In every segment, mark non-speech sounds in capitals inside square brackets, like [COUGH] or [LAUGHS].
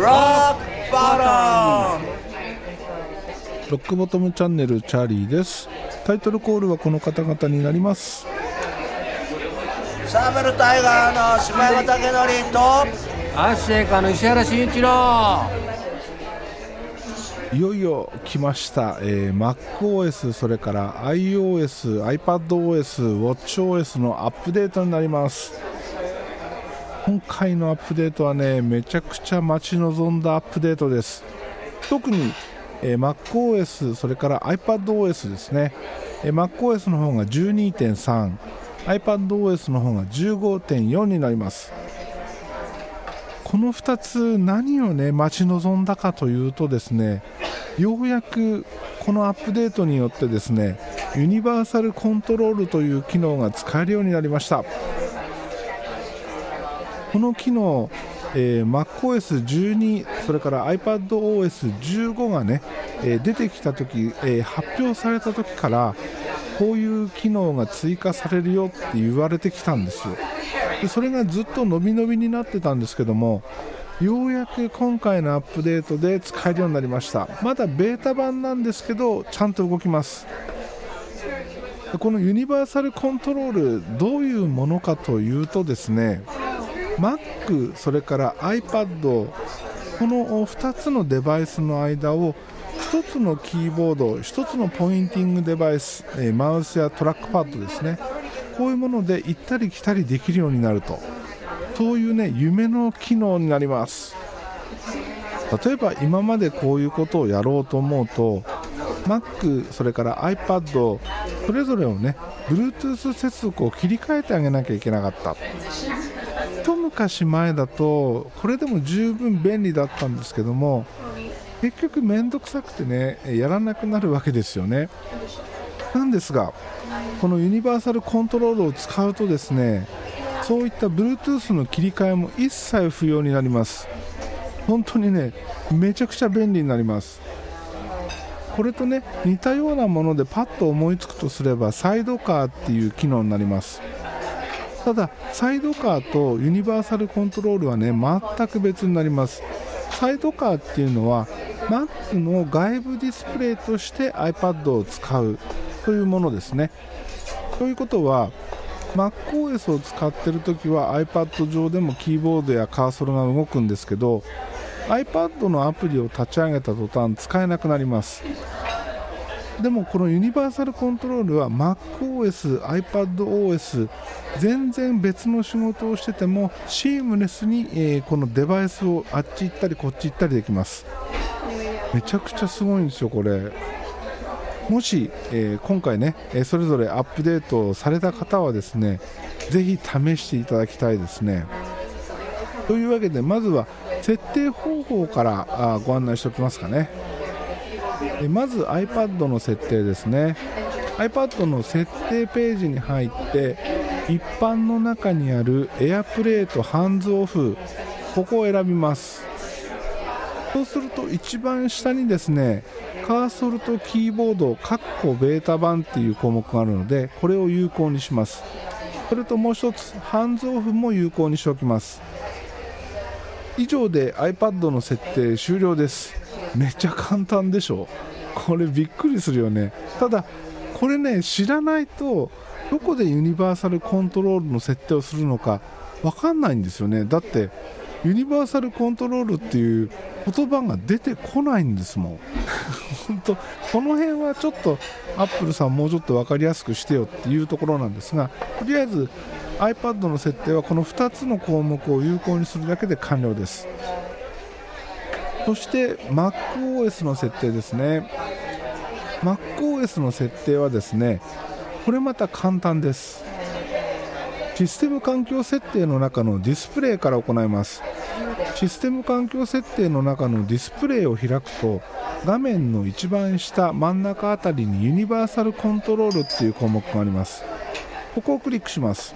Rock bottom! ロックボトムチャンネルチャーリーです。タイトルコールはこの方々になります。サーベルタイガーの島山武則とアッシェイカーの石原慎一郎。いよいよ来ました、えー MacOS それから iOS、iPadOS、WatchOS のアップデートになります今回のアップデートはねめちゃくちゃ待ち望んだアップデートです。特に、えー MacOS それから iPadOS ですね、えー MacOS の方が12.3 iPadOS の方が15.4になります。この2つ何をね待ち望んだかというとですねようやくこのアップデートによってですねユニバーサルコントロールという機能が使えるようになりました。この機能、えー MacOS12 それから iPadOS15 がね、えー出てきた時、えー発表された時からこういう機能が追加されるよって言われてきたんですよ。でそれがずっと伸び伸びになってたんですけどもようやく今回のアップデートで使えるようになりました。まだベータ版なんですけどちゃんと動きます。このユニバーサルコントロールどういうものかというとですね Mac それから iPad この2つのデバイスの間を1つのキーボード1つのポインティングデバイス、マウスやトラックパッドですね。こういうもので行ったり来たりできるようになると。そういうね夢の機能になります。例えば今までこういうことをやろうと思うと Mac それから iPad それぞれをね Bluetooth 接続を切り替えてあげなきゃいけなかった。一昔前だとこれでも十分便利だったんですけども結局面倒くさくてねやらなくなるわけですよね。なんですがこのユニバーサルコントロールを使うとですねそういった Bluetooth の切り替えも一切不要になります。本当にねめちゃくちゃ便利になります。これとね似たようなものでパッと思いつくとすればサイドカーっていう機能になります。ただサイドカーとユニバーサルコントロールはね全く別になります。サイドカーっていうのは Mac の外部ディスプレイとして iPad を使うというものですね。ということは MacOS を使っているときは iPad 上でもキーボードやカーソルが動くんですけど iPad のアプリを立ち上げた途端使えなくなります。でもこのユニバーサルコントロールは MacOS、iPadOS 全然別の仕事をしててもシームレスに、えこのデバイスをあっち行ったりこっち行ったりできます。めちゃくちゃすごいんですよこれ。もし、えー今回ね、えそれぞれアップデートされた方はですねぜひ試していただきたいですね。というわけでまずは設定方法からあご案内しておきますかね。まず iPad の設定ですね。iPad の設定ページに入って一般の中にあるエアプレートハンズオフここを選びます。そうすると一番下にですねカーソルとキーボードカッコベータ版っていう項目があるのでこれを有効にします。それともう一つハンズオフも有効にしておきます。以上で iPad の設定終了です。めちゃ簡単でしょ？これびっくりするよね。ただこれね知らないとどこでユニバーサルコントロールの設定をするのかわかんないんですよね。だってユニバーサルコントロールっていう言葉が出てこないんですもん。[LAUGHS] 本当この辺はちょっとアップルさんもうちょっと分かりやすくしてよっていうところなんですがとりあえず iPad の設定はこの2つの項目を有効にするだけで完了です。そして MacOS の設定ですね。MacOS の設定はですねこれまた簡単です。システム環境設定の中のディスプレイから行います。システム環境設定の中のディスプレイを開くと画面の一番下真ん中あたりにユニバーサルコントロールっていう項目があります。ここをクリックします。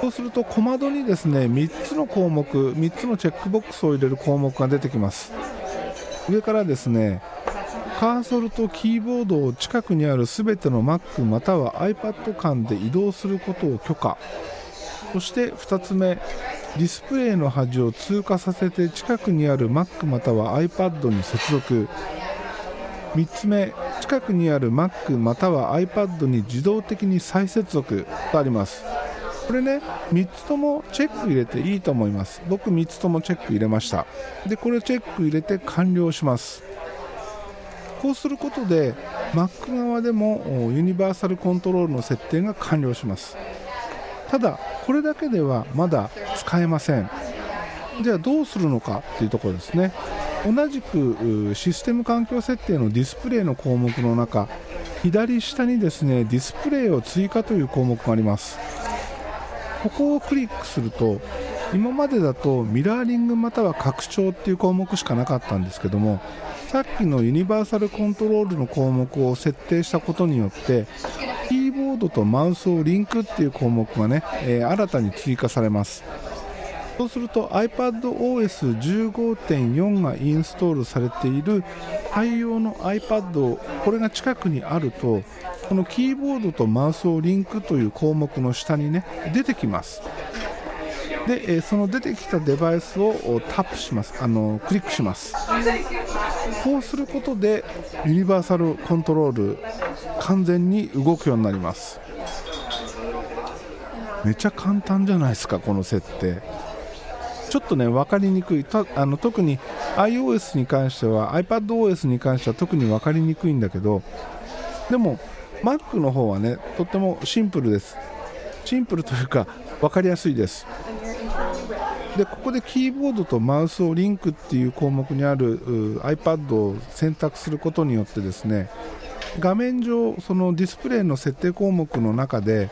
そうすると小窓にですね3つの項目3つのチェックボックスを入れる項目が出てきます。上からですねカーソルとキーボードを近くにあるすべての Mac または iPad 間で移動することを許可。そして2つ目ディスプレイの端を通過させて近くにある Mac または iPad に接続。3つ目近くにある Mac または iPad に自動的に再接続とあります。これね3つともチェック入れていいと思います。僕3つともチェック入れました。でこれチェック入れて完了します。こうすることで Mac 側でもユニバーサルコントロールの設定が完了します。ただこれだけではまだ使えません。じゃあどうするのかっていうところですね。同じくシステム環境設定のディスプレイの項目の中左下にですねディスプレイを追加という項目があります。ここをクリックすると今までだとミラーリングまたは拡張っていう項目しかなかったんですけどもさっきのユニバーサルコントロールの項目を設定したことによってキーボードとマウスをリンクっていう項目がね、えー、新たに追加されます。そうすると iPadOS15.4 がインストールされている対応の iPad これが近くにあるとこのキーボードとマウスをリンクという項目の下にね出てきます。で、その出てきたデバイスをタップします。あのクリックします。こうすることでユニバーサルコントロール完全に動くようになります。めっちゃ簡単じゃないですかこの設定。ちょっとね分かりにくい。あの特に iOS に関しては iPadOS に関しては特に分かりにくいんだけどでも Mac の方はねとってもシンプルです。シンプルというか分かりやすいです。でここでキーボードとマウスをリンクっていう項目にある iPad を選択することによってですね画面上そのディスプレイの設定項目の中で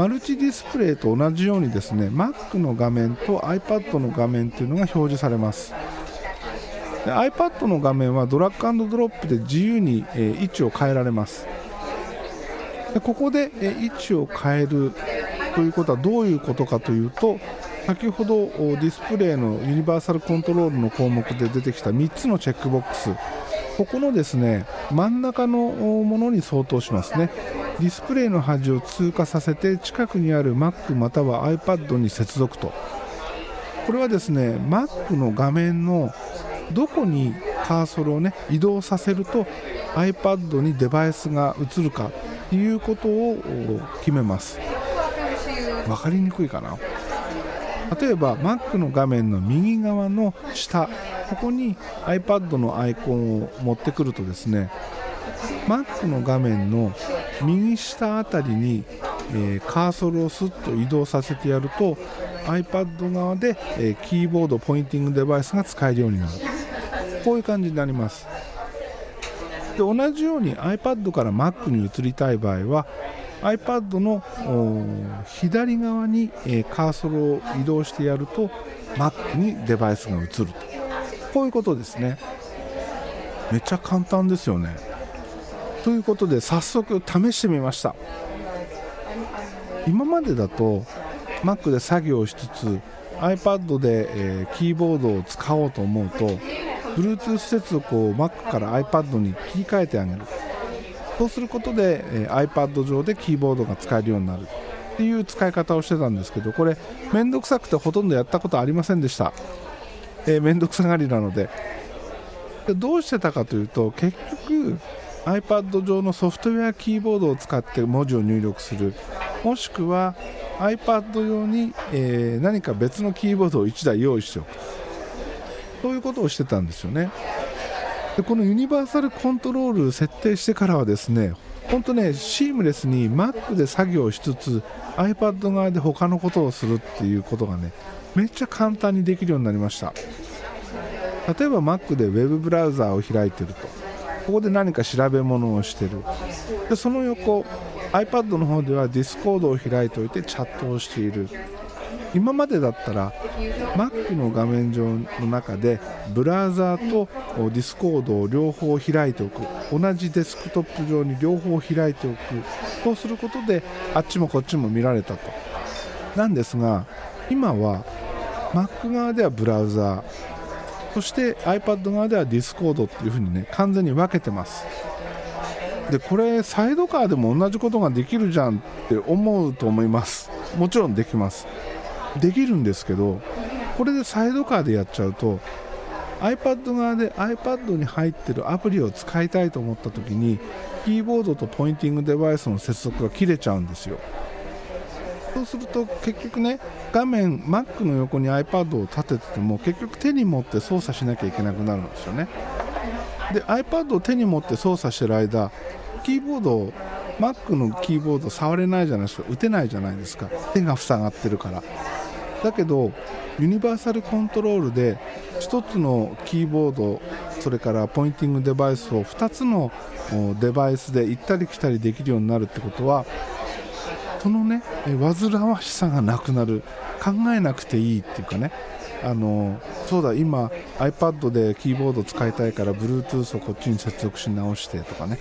マルチディスプレイと同じようにですね Mac の画面と iPad の画面というのが表示されます。で iPad の画面はドラッグドロップで自由に、え、位置を変えられます。でここで、え、位置を変えるということはどういうことかというと先ほどディスプレイのユニバーサルコントロールの項目で出てきた3つのチェックボックス。ここのですね真ん中のものに相当しますね。ディスプレイの端を通過させて近くにある Mac または iPad に接続と。これはですね Mac の画面のどこにカーソルをね移動させると iPad にデバイスが映るかということを決めます。分かりにくいかな。例えば Mac の画面の右側の下ここに iPad のアイコンを持ってくるとですね Mac の画面の右下あたりに、えー、カーソルをスッと移動させてやると iPad 側で、えー、キーボードポインティングデバイスが使えるようになる。こういう感じになります。で同じように iPad から Mac に移りたい場合は iPad の左側に、えー、カーソルを移動してやると Mac にデバイスが移ると。こういうことですね。めっちゃ簡単ですよね。ということで早速試してみました。今までだと Mac で作業しつつ iPad で、えー、キーボードを使おうと思うと Bluetooth 接続を Mac から iPad に切り替えてあげる。そうすることで、えー、iPad 上でキーボードが使えるようになる。っていう使い方をしてたんですけどこれ面倒くさくてほとんどやったことありませんでした、えー、面倒くさがりなのでどうしてたかというと結局 iPad 上のソフトウェアキーボードを使って文字を入力する。もしくは iPad 用に、えー、何か別のキーボードを1台用意しておく。そういうことをしてたんですよね。でこのユニバーサルコントロール設定してからはですね本当ねシームレスに Mac で作業しつつ iPad 側で他のことをするっていうことがねめっちゃ簡単にできるようになりました。例えば Mac で Web ブラウザーを開いてると。ここで何か調べ物をしてる。でその横 iPad の方では Discord を開いておいてチャットをしている。今までだったら Mac の画面上の中でブラウザーと Discord を両方開いておく。同じデスクトップ上に両方開いておく。こうすることであっちもこっちも見られたと。なんですが今は Mac 側ではブラウザー。そして iPad 側では Discord っていう風にね完全に分けてます。でこれサイドカーでも同じことができるじゃんって思うと思います。もちろんできます。できるんですけどこれでサイドカーでやっちゃうと iPad 側で iPad に入ってるアプリを使いたいと思った時にキーボードとポインティングデバイスの接続が切れちゃうんですよ。そうすると結局ね画面 Mac の横に iPad を立ててても結局手に持って操作しなきゃいけなくなるんですよね。で iPad を手に持って操作してる間キーボードを Mac のキーボード触れないじゃないですか。打てないじゃないですか。手が塞がってるから。だけどユニバーサルコントロールで1つのキーボードそれからポインティングデバイスを2つのデバイスで行ったり来たりできるようになるってことはそのね煩わしさがなくなる。考えなくていいっていうかね。あのそうだ今 iPad でキーボード使いたいから Bluetooth をこっちに接続し直してとかね。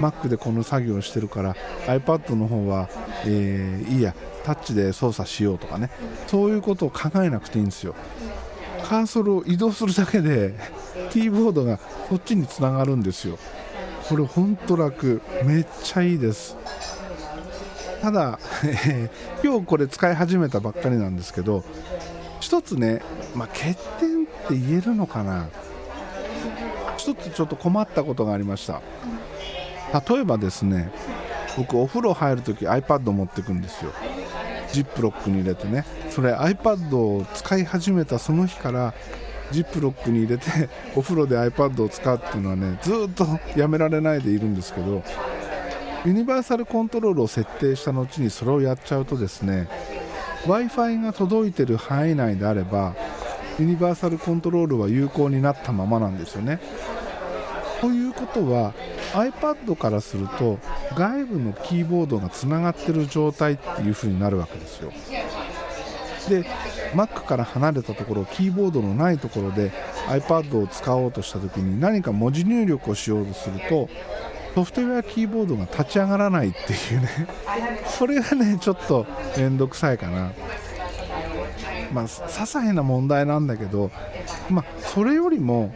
Mac でこの作業をしてるから iPad の方は、えー、いいや。タッチで操作しようとかね。そういうことを考えなくていいんですよ。カーソルを移動するだけでキーボードがこっちにつながるんですよ。これほんと楽。めっちゃいいです。ただ、えー、今日これ使い始めたばっかりなんですけど一つね、まあ、欠点って言えるのかな。一つちょっと困ったことがありました。例えばですね僕お風呂入るとき iPad 持ってくんですよ。ジップロックに入れてね。それ iPad を使い始めたその日からジップロックに入れてお風呂で iPad を使うっていうのはねずっとやめられないでいるんですけどユニバーサルコントロールを設定した後にそれをやっちゃうとですね w i f i が届いてる範囲内であればユニバーサルコントロールは有効になったままなんですよね。ということは iPad からすると外部のキーボードがつながってる状態っていう風になるわけですよ。で Mac から離れたところキーボードのないところで iPad を使おうとした時に何か文字入力をしようとするとソフトウェアキーボードが立ち上がらないっていうね [LAUGHS] それがねちょっと面倒くさいかなまあ些細な問題なんだけどまあそれよりも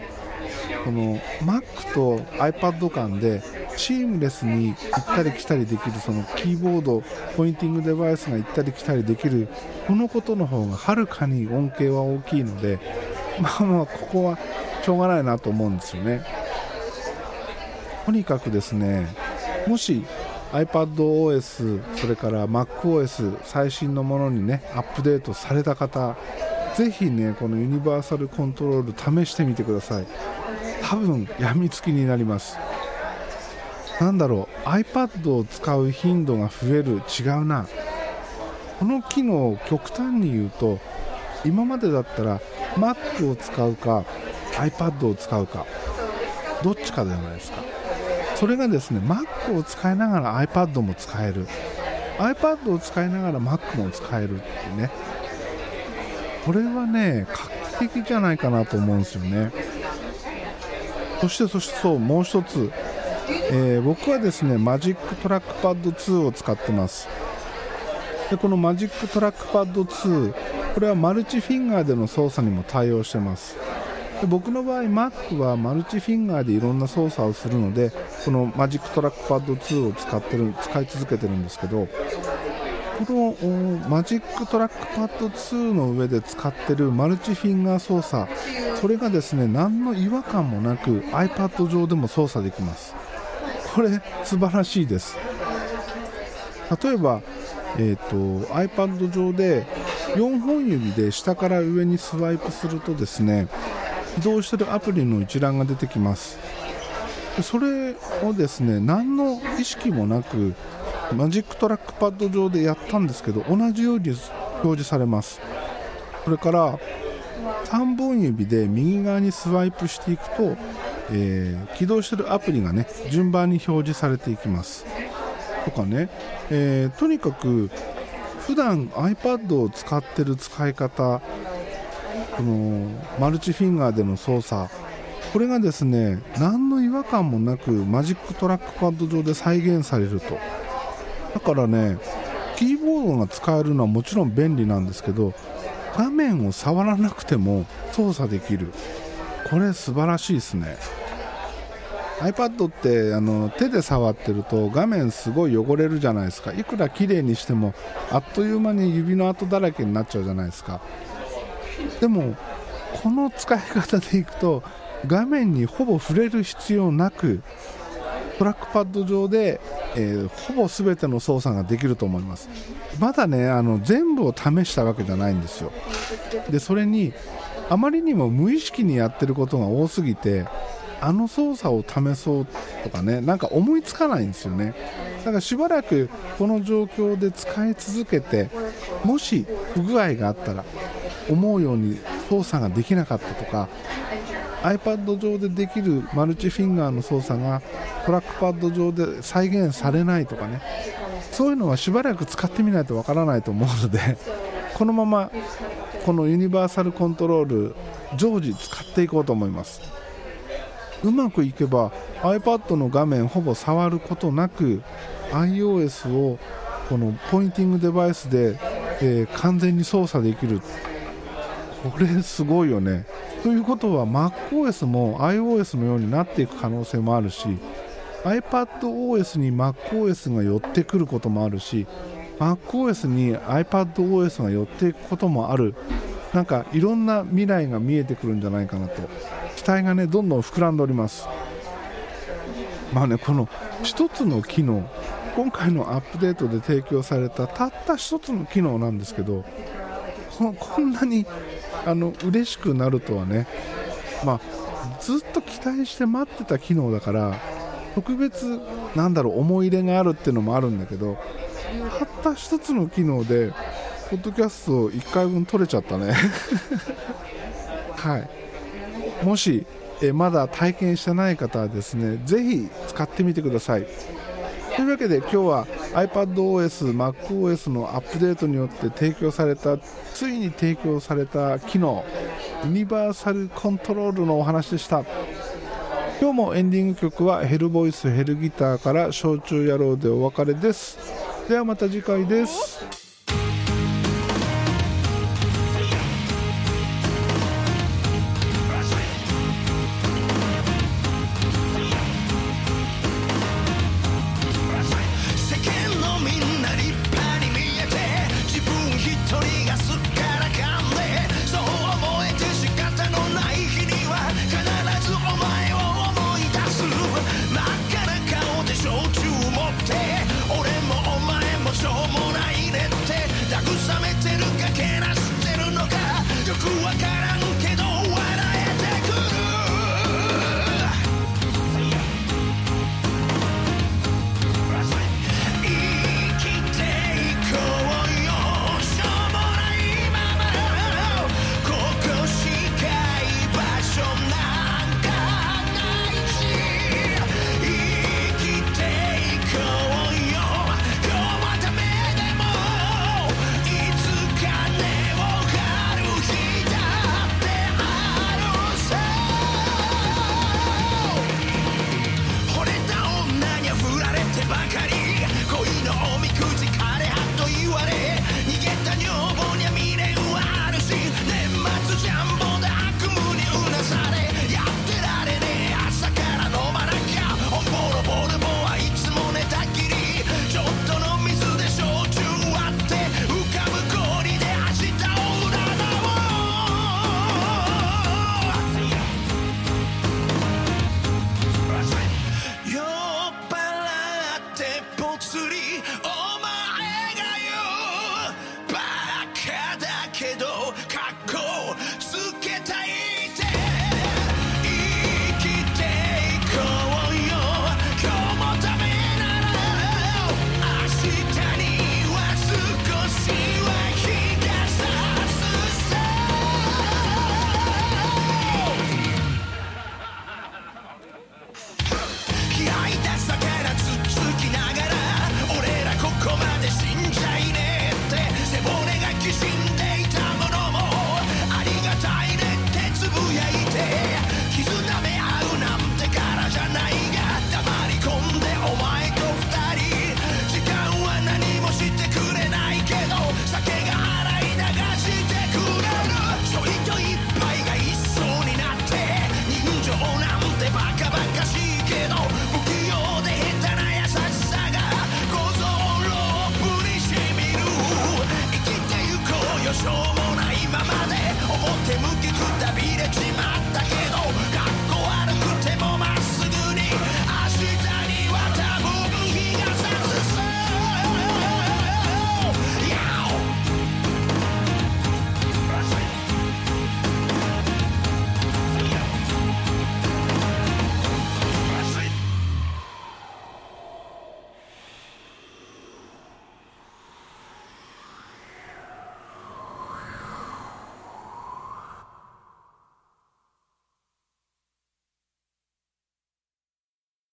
この Mac と iPad 間でシームレスに行ったり来たりできるそのキーボードポインティングデバイスが行ったり来たりできるこのことの方がはるかに恩恵は大きいのでまあまあここはしょうがないなと思うんですよね。とにかくですねもし iPadOS それから MacOS 最新のものにねアップデートされた方ぜひねこのユニバーサルコントロール試してみてください。多分やみつきになります。なんだろう iPad を使う頻度が増える違うな。この機能を極端に言うと今までだったら Mac を使うか iPad を使うかどっちかじゃないですか。それがですね Mac を使いながら iPad も使える。iPad を使いながら Mac も使えるっていうね。これはね画期的じゃないかなと思うんですよね。そしてそしてそうもう一つ、えー、僕はですねマジックトラックパッド2を使ってます。でこのマジックトラックパッド2これはマルチフィンガーでの操作にも対応してます。で僕の場合 Mac はマルチフィンガーでいろんな操作をするのでこのマジックトラックパッド2を使ってる使い続けてるんですけどこのマジックトラックパッド2の上で使ってるマルチフィンガー操作それがですね何の違和感もなく iPad 上でも操作できます。これ素晴らしいです。例えば、えーと、と iPad 上で4本指で下から上にスワイプするとですね起動してるアプリの一覧が出てきます。それをですね何の意識もなくマジックトラックパッド上でやったんですけど同じように表示されます。それから3本指で右側にスワイプしていくと、えー、起動してるアプリがね順番に表示されていきます。とかね、えー、とにかく普段 iPad を使ってる使い方このマルチフィンガーでの操作。これがですね何の違和感もなく Magic Trackpad 上で再現されると。だからねキーボードが使えるのはもちろん便利なんですけど画面を触らなくても操作できる。これ素晴らしいですね。iPad ってあの手で触ってると画面すごい汚れるじゃないですか。いくら綺麗にしてもあっという間に指の跡だらけになっちゃうじゃないですか。でもこの使い方でいくと画面にほぼ触れる必要なくトラックパッド上で、えー、ほぼ全ての操作ができると思います。まだねあの全部を試したわけじゃないんですよ。でそれにあまりにも無意識にやってることが多すぎてあの操作を試そうとかねなんか思いつかないんですよね。だからしばらくこの状況で使い続けてもし不具合があったら思うように操作ができなかったとか iPad 上でできるマルチフィンガーの操作がトラックパッド上で再現されないとかね。そういうのはしばらく使ってみないとわからないと思うのでこのままこのユニバーサルコントロール常時使っていこうと思います。うまくいけば iPad の画面ほぼ触ることなく iOS をこのポインティングデバイスで、えー、完全に操作できる。これすごいよね。ということは MacOS も iOS のようになっていく可能性もあるし iPadOS に MacOS が寄ってくることもあるし MacOS に iPadOS が寄っていくこともある。なんかいろんな未来が見えてくるんじゃないかなと。期待がねどんどん膨らんでおります。まあねこの1つの機能今回のアップデートで提供されたたった1つの機能なんですけどこんなにあの嬉しくなるとはね、まあ、ずっと期待して待ってた機能だから特別なんだろう思い入れがあるっていうのもあるんだけどたった1つの機能でポッドキャストを1回分取れちゃったね。[LAUGHS] はい。もしえまだ体験してない方はですねぜひ使ってみてください。というわけで今日は iPadOS、MacOS のアップデートによって提供されたついに提供された機能ユニバーサルコントロールのお話でした。今日もエンディング曲はヘルボイスヘルギターから焼酎野郎でお別れです。ではまた次回です。Show